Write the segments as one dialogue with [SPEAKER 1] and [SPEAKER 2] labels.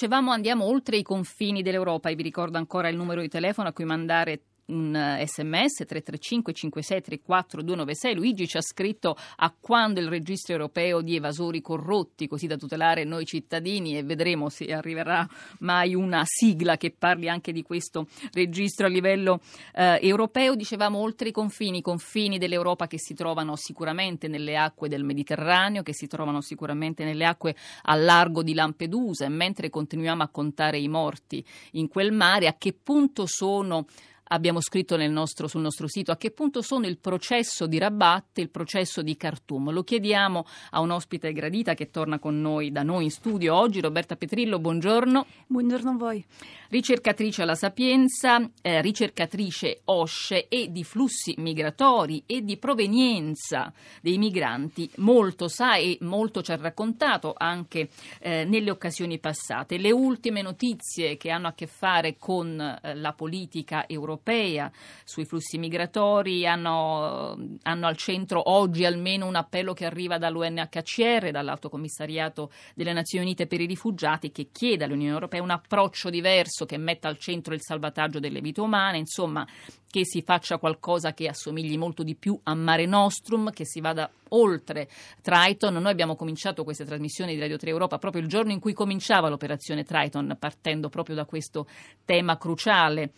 [SPEAKER 1] Dicevamo andiamo oltre i confini dell'Europa e vi ricordo ancora il numero di telefono a cui mandare un sms 335 5634 296 Luigi ci ha scritto a quando il registro europeo di evasori corrotti così da tutelare noi cittadini e vedremo se arriverà mai una sigla che parli anche di questo registro a livello eh, europeo. Dicevamo oltre i confini i confini dell'Europa che si trovano sicuramente nelle acque del Mediterraneo che si trovano sicuramente nelle acque a largo di Lampedusa e mentre continuiamo a contare i morti in quel mare a che punto sono abbiamo scritto nostro, sul nostro sito a che punto sono il processo di Rabat e il processo di Khartoum. Lo chiediamo a un ospite gradita che torna con noi da noi in studio oggi, Roberta Petrillo, buongiorno.
[SPEAKER 2] Buongiorno a voi.
[SPEAKER 1] Ricercatrice alla Sapienza, eh, ricercatrice OSCE e di flussi migratori e di provenienza dei migranti. Molto sa e molto ci ha raccontato anche eh, nelle occasioni passate. Le ultime notizie che hanno a che fare con eh, la politica europea europea sui flussi migratori, hanno, hanno al centro oggi almeno un appello che arriva dall'UNHCR, dall'Alto Commissariato delle Nazioni Unite per i rifugiati, che chiede all'Unione Europea un approccio diverso che metta al centro il salvataggio delle vite umane, insomma che si faccia qualcosa che assomigli molto di più a Mare Nostrum, che si vada oltre Triton. Noi abbiamo cominciato queste trasmissioni di Radio 3 Europa proprio il giorno in cui cominciava l'operazione Triton, partendo proprio da questo tema cruciale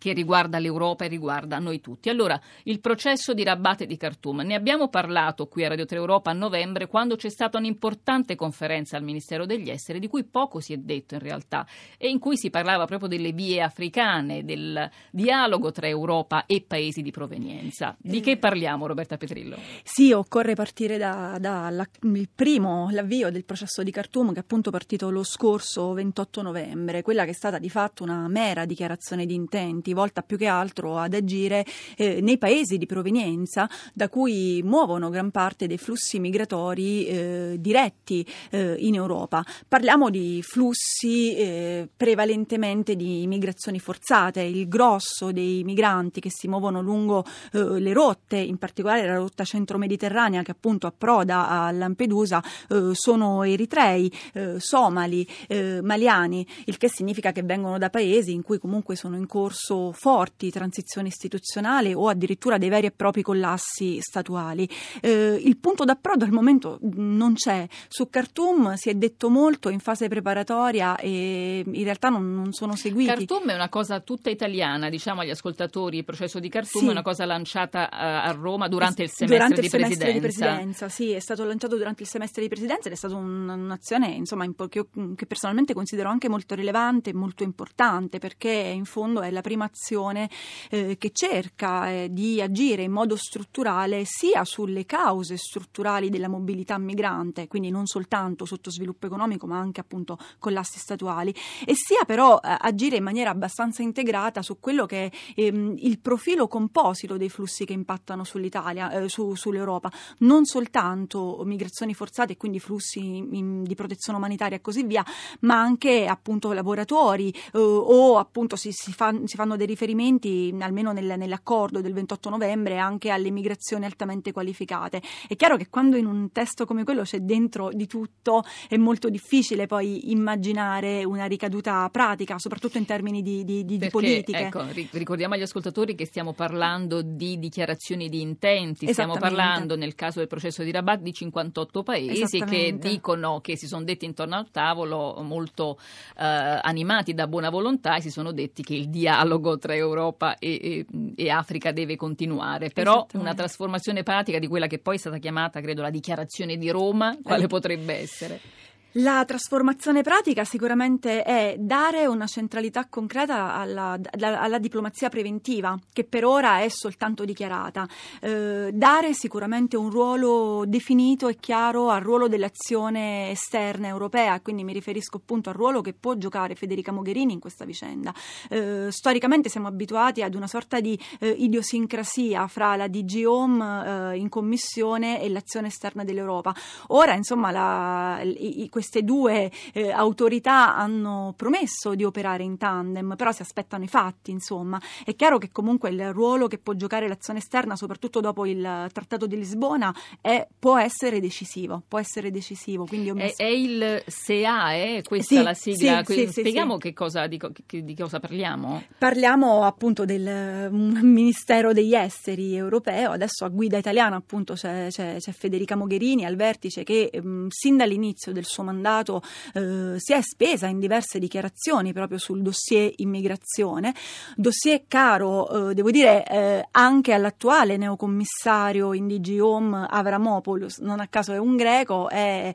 [SPEAKER 1] che riguarda l'Europa e riguarda noi tutti. Allora, il processo di Rabat e di Khartoum. Ne abbiamo parlato qui a Radio 3 Europa a novembre quando c'è stata un'importante conferenza al Ministero degli Esteri di cui poco si è detto in realtà e in cui si parlava proprio delle vie africane, del dialogo tra Europa e paesi di provenienza. Di che parliamo Roberta Petrillo?
[SPEAKER 2] Sì, occorre partire da, da primo, l'avvio del processo di Khartoum che è appunto partito lo scorso 28 novembre, quella che è stata di fatto una mera dichiarazione di intenti strumenti, volta più che altro ad agire eh, nei paesi di provenienza da cui muovono gran parte dei flussi migratori eh, diretti eh, in Europa. Parliamo di flussi eh, prevalentemente di migrazioni forzate, il grosso dei migranti che si muovono lungo eh, le rotte, in particolare la rotta centro-mediterranea che appunto approda a Lampedusa, eh, sono eritrei, somali, maliani, il che significa che vengono da paesi in cui comunque sono in corso forti transizioni istituzionali o addirittura dei veri e propri collassi statuali. Eh, il punto d'approdo al momento non c'è. Su Khartoum si è detto molto in fase preparatoria e in realtà non, non sono seguiti.
[SPEAKER 1] Khartoum è una cosa tutta italiana, diciamo agli ascoltatori, il processo di Khartoum sì. è una cosa lanciata a, a Roma durante il semestre,
[SPEAKER 2] durante
[SPEAKER 1] di,
[SPEAKER 2] il semestre
[SPEAKER 1] di,
[SPEAKER 2] presidenza. Sì, è stato lanciato durante il semestre di presidenza ed è stata un'azione insomma, che, che personalmente considero anche molto rilevante e molto importante perché in fondo è la prima azione eh, che cerca eh, di agire in modo strutturale sia sulle cause strutturali della mobilità migrante, quindi non soltanto sottosviluppo economico ma anche appunto collassi statuali, e sia però eh, agire in maniera abbastanza integrata su quello che è ehm, il profilo composito dei flussi che impattano sull'Italia, eh, su, sull'Europa, non soltanto migrazioni forzate e quindi flussi in, di protezione umanitaria e così via, ma anche appunto lavoratori eh, o appunto si, si, fa, si fanno dei riferimenti, almeno nel, nell'accordo del 28 novembre, anche alle migrazioni altamente qualificate. È chiaro che quando in un testo come quello c'è dentro di tutto è molto difficile poi immaginare una ricaduta pratica, soprattutto in termini di, di, di,
[SPEAKER 1] Perché,
[SPEAKER 2] politiche.
[SPEAKER 1] Ecco, ricordiamo agli ascoltatori che stiamo parlando di dichiarazioni di intenti, stiamo parlando nel caso del processo di Rabat di 58 paesi che dicono che si sono detti intorno al tavolo molto eh, animati da buona volontà e si sono detti che il dialogo tra Europa e, e, e Africa deve continuare, però una trasformazione pratica di quella che poi è stata chiamata, credo, la dichiarazione di Roma, quale eh. potrebbe essere?
[SPEAKER 2] La trasformazione pratica sicuramente è dare una centralità concreta alla, alla, diplomazia preventiva, che per ora è soltanto dichiarata, eh, dare sicuramente un ruolo definito e chiaro al ruolo dell'azione esterna europea, quindi mi riferisco appunto al ruolo che può giocare Federica Mogherini in questa vicenda. Eh, storicamente siamo abituati ad una sorta di eh, idiosincrasia fra la DG Home eh, in commissione e l'azione esterna dell'Europa. Ora, insomma, la, i, queste due eh, autorità hanno promesso di operare in tandem, però si aspettano i fatti, insomma. È chiaro che comunque il ruolo che può giocare l'azione esterna, soprattutto dopo il Trattato di Lisbona, è, può essere decisivo, può essere decisivo.
[SPEAKER 1] Messo... È, è, il SEA, è questa sì, la sigla? Sì, sì, Spieghiamo che cosa, di, di, cosa parliamo?
[SPEAKER 2] Parliamo appunto del Ministero degli Esteri europeo, adesso a guida italiana appunto c'è, c'è, c'è Federica Mogherini al vertice che mh, sin dall'inizio del suo mandato eh, si è spesa in diverse dichiarazioni proprio sul dossier immigrazione, dossier caro, eh, devo dire, eh, anche all'attuale neocommissario in DG Home Avramopoulos, non a caso è un greco, è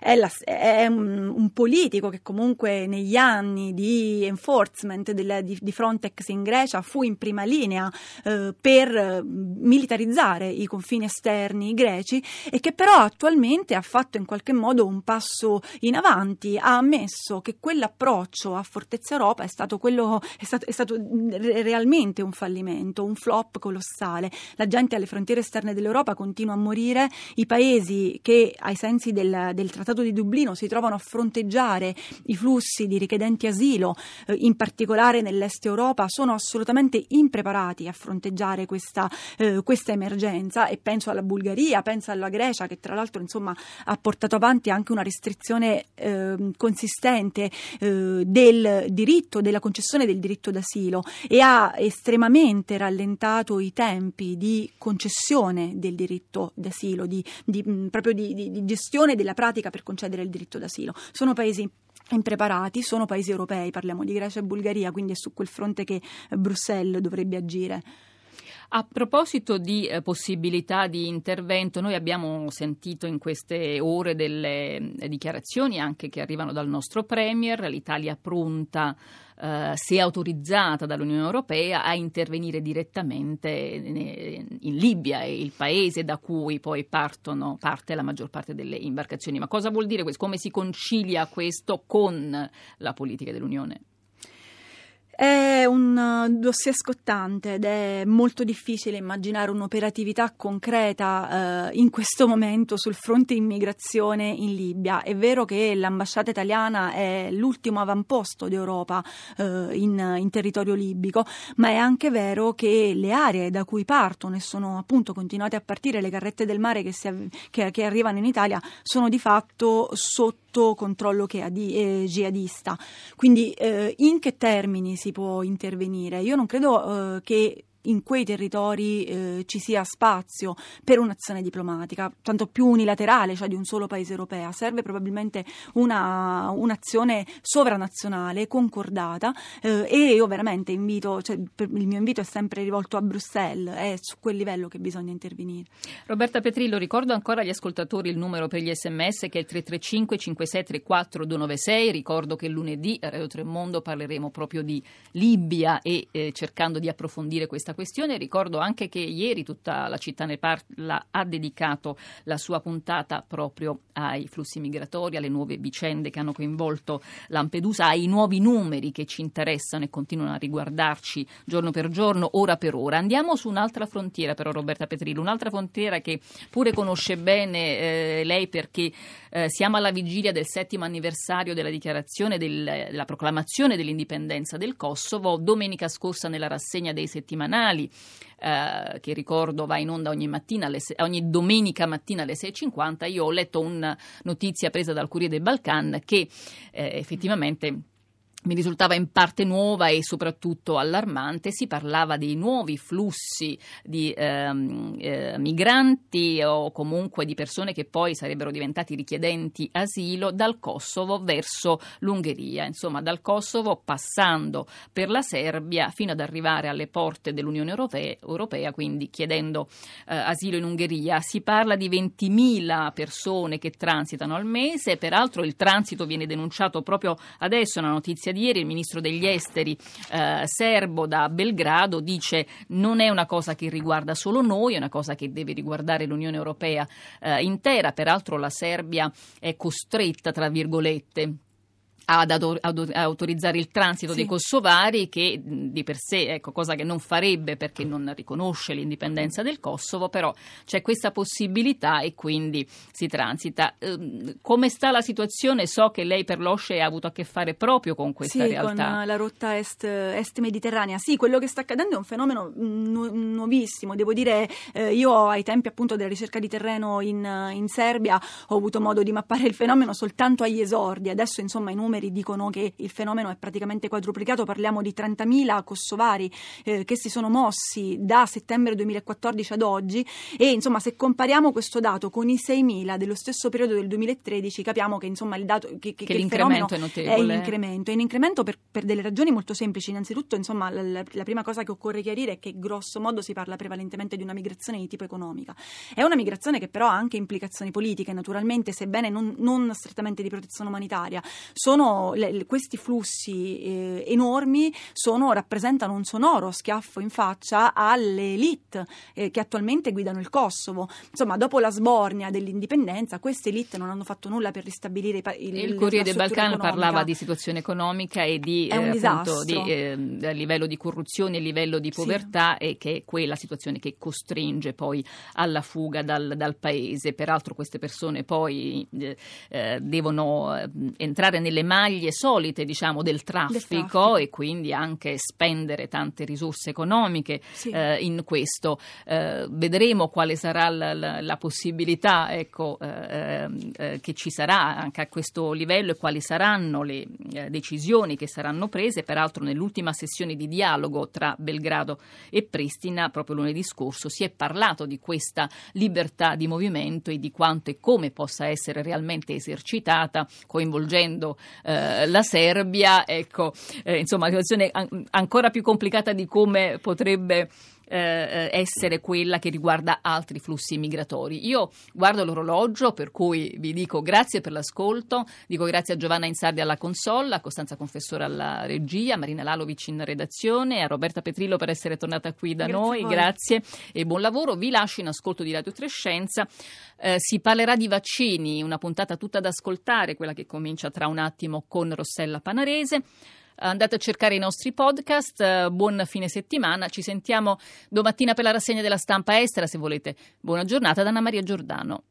[SPEAKER 2] è, la, è un, un, politico che comunque negli anni di enforcement della, di, di, Frontex in Grecia fu in prima linea eh, per militarizzare i confini esterni greci e che però attualmente ha fatto in qualche modo un passo in avanti, ha ammesso che quell'approccio a Fortezza Europa è stato, quello, è stato, è stato realmente un fallimento, un flop colossale. La gente alle frontiere esterne dell'Europa continua a morire, i paesi che ai sensi del, del trattato Trattato di Dublino si trovano a fronteggiare i flussi di richiedenti asilo, eh, in particolare nell'est Europa, sono assolutamente impreparati a fronteggiare questa, eh, questa, emergenza e penso alla Bulgaria, penso alla Grecia che tra l'altro insomma, ha portato avanti anche una restrizione eh, consistente del diritto, della concessione del diritto d'asilo e ha estremamente rallentato i tempi di concessione del diritto d'asilo, di, di, proprio di, di gestione della pratica per per concedere il diritto d'asilo. Sono paesi impreparati, sono paesi europei, parliamo di Grecia e Bulgaria, quindi è su quel fronte che Bruxelles dovrebbe agire.
[SPEAKER 1] A proposito di eh, possibilità di intervento, noi abbiamo sentito in queste ore delle eh, dichiarazioni anche che arrivano dal nostro Premier, l'Italia pronta eh, se autorizzata dall'Unione Europea a intervenire direttamente in Libia, il paese da cui poi partono, parte la maggior parte delle imbarcazioni. Ma cosa vuol dire questo? Come si concilia questo con la politica dell'Unione?
[SPEAKER 2] È un uh, dossier scottante ed è molto difficile immaginare un'operatività concreta eh, in questo momento sul fronte immigrazione in Libia. È vero che l'ambasciata italiana è l'ultimo avamposto d'Europa eh, in, in, territorio libico, ma è anche vero che le aree da cui partono e sono appunto continuate a partire le carrette del mare che, si, che, che arrivano in Italia sono di fatto sotto controllo eh, jihadista. Quindi eh, in che termini si può intervenire. Io non credo eh, che in quei territori eh, ci sia spazio per un'azione diplomatica, tanto più unilaterale, cioè di un solo paese europeo. Serve probabilmente una, un'azione sovranazionale, concordata eh, e io veramente invito, cioè, il mio invito è sempre rivolto a Bruxelles, è su quel livello che bisogna intervenire.
[SPEAKER 1] Roberta Petrillo, ricordo ancora agli ascoltatori il numero per gli sms che è il 335 5634 296, ricordo che lunedì a Radio Tremondo parleremo proprio di Libia e eh, cercando di approfondire questa questa questione. Ricordo anche che ieri tutta la città ne parla ha dedicato la sua puntata proprio ai flussi migratori, alle nuove vicende che hanno coinvolto Lampedusa, ai nuovi numeri che ci interessano e continuano a riguardarci giorno per giorno, ora per ora. Andiamo su un'altra frontiera però Roberta Petrillo, un'altra frontiera che pure conosce bene eh, lei perché eh, siamo alla vigilia del settimo anniversario della dichiarazione del, della proclamazione dell'indipendenza del Kosovo. Domenica scorsa nella rassegna dei settimanali settimanali, eh, che ricordo va in onda ogni, mattina se- ogni domenica mattina alle 6.50, io ho letto una notizia presa dal Corriere del Balcan che eh, effettivamente mi risultava in parte nuova e soprattutto allarmante, si parlava dei nuovi flussi di ehm, eh, migranti o comunque di persone che poi sarebbero diventati richiedenti asilo dal Kosovo verso l'Ungheria, insomma dal Kosovo passando per la Serbia fino ad arrivare alle porte dell'Unione Europea, Europea quindi chiedendo eh, asilo in Ungheria. Si parla di 20.000 persone che transitano al mese, peraltro il transito viene denunciato proprio adesso, una notizia notizia di ieri, il ministro degli esteri eh, serbo da Belgrado dice non è una cosa che riguarda solo noi, è una cosa che deve riguardare l'Unione Europea eh, intera. Peraltro la Serbia è costretta, tra virgolette, ad, ad autorizzare il transito sì. dei kosovari che di per sé, ecco, cosa che non farebbe perché non riconosce l'indipendenza del Kosovo, però c'è questa possibilità e quindi si transita. Ehm, come sta la situazione? So che lei per l'OSCE ha avuto a che fare proprio con questa
[SPEAKER 2] sì,
[SPEAKER 1] realtà.
[SPEAKER 2] con la rotta est, est, mediterranea. Sì, quello che sta accadendo è un fenomeno nu- nuovissimo. Devo dire, eh, io ai tempi appunto della ricerca di terreno in, in Serbia ho avuto modo di mappare il fenomeno soltanto agli esordi. Adesso insomma i numeri dicono che il fenomeno è praticamente quadruplicato, parliamo di 30.000 kosovari eh, che si sono mossi da settembre 2014 ad oggi e insomma se compariamo questo dato con i 6.000 dello stesso periodo del 2013 capiamo che insomma il dato
[SPEAKER 1] che, che, che l'incremento è notevole.
[SPEAKER 2] È in incremento, è in incremento per, per, delle ragioni molto semplici. Innanzitutto insomma la, la, prima cosa che occorre chiarire è che grosso modo si parla prevalentemente di una migrazione di tipo economica. È una migrazione che però ha anche implicazioni politiche, naturalmente, sebbene non, non strettamente di protezione umanitaria. Sono le, questi flussi eh, enormi sono, rappresentano un sonoro schiaffo in faccia alle elite eh, che attualmente guidano il Kosovo. Insomma, dopo la sbornia dell'indipendenza, queste elite non hanno fatto nulla per ristabilire i,
[SPEAKER 1] il, il Corriere del Balcano parlava di situazione economica e di, eh, appunto, di eh, livello di corruzione e livello di povertà sì. e che è quella situazione che costringe poi alla fuga dal, dal paese. Peraltro queste persone poi eh, eh devono entrare nelle maglie solite diciamo, del, traffico del traffico e quindi anche spendere tante risorse economiche sì. eh, in questo. Eh, vedremo quale sarà la, la, la possibilità ecco, eh, che ci sarà anche a questo livello e quali saranno le decisioni che saranno prese. Peraltro nell'ultima sessione di dialogo tra Belgrado e Pristina, proprio lunedì scorso, si è parlato di questa libertà di movimento e di quanto e come possa essere realmente esercitata, coinvolgendo eh, la Serbia. Ecco, eh, insomma, una situazione an- ancora più complicata di come potrebbe eh, essere quella che riguarda altri flussi migratori. Io guardo l'orologio, per cui vi dico grazie per l'ascolto, dico grazie a Giovanna Insardi alla console, a Costanza Confessore alla regia, a Marina Lalovic in redazione, a Roberta Petrillo per essere tornata qui da grazie noi, grazie e buon lavoro. Vi lascio in ascolto di Radio Trescenza. Eh, si parlerà di vaccini, una puntata tutta da ascoltare, quella che comincia tra un attimo con Rossella Panarese andate a cercare i nostri podcast. Eh, buon fine settimana. Ci sentiamo domattina per la rassegna della stampa estera, se volete. Buona giornata da Anna Maria Giordano.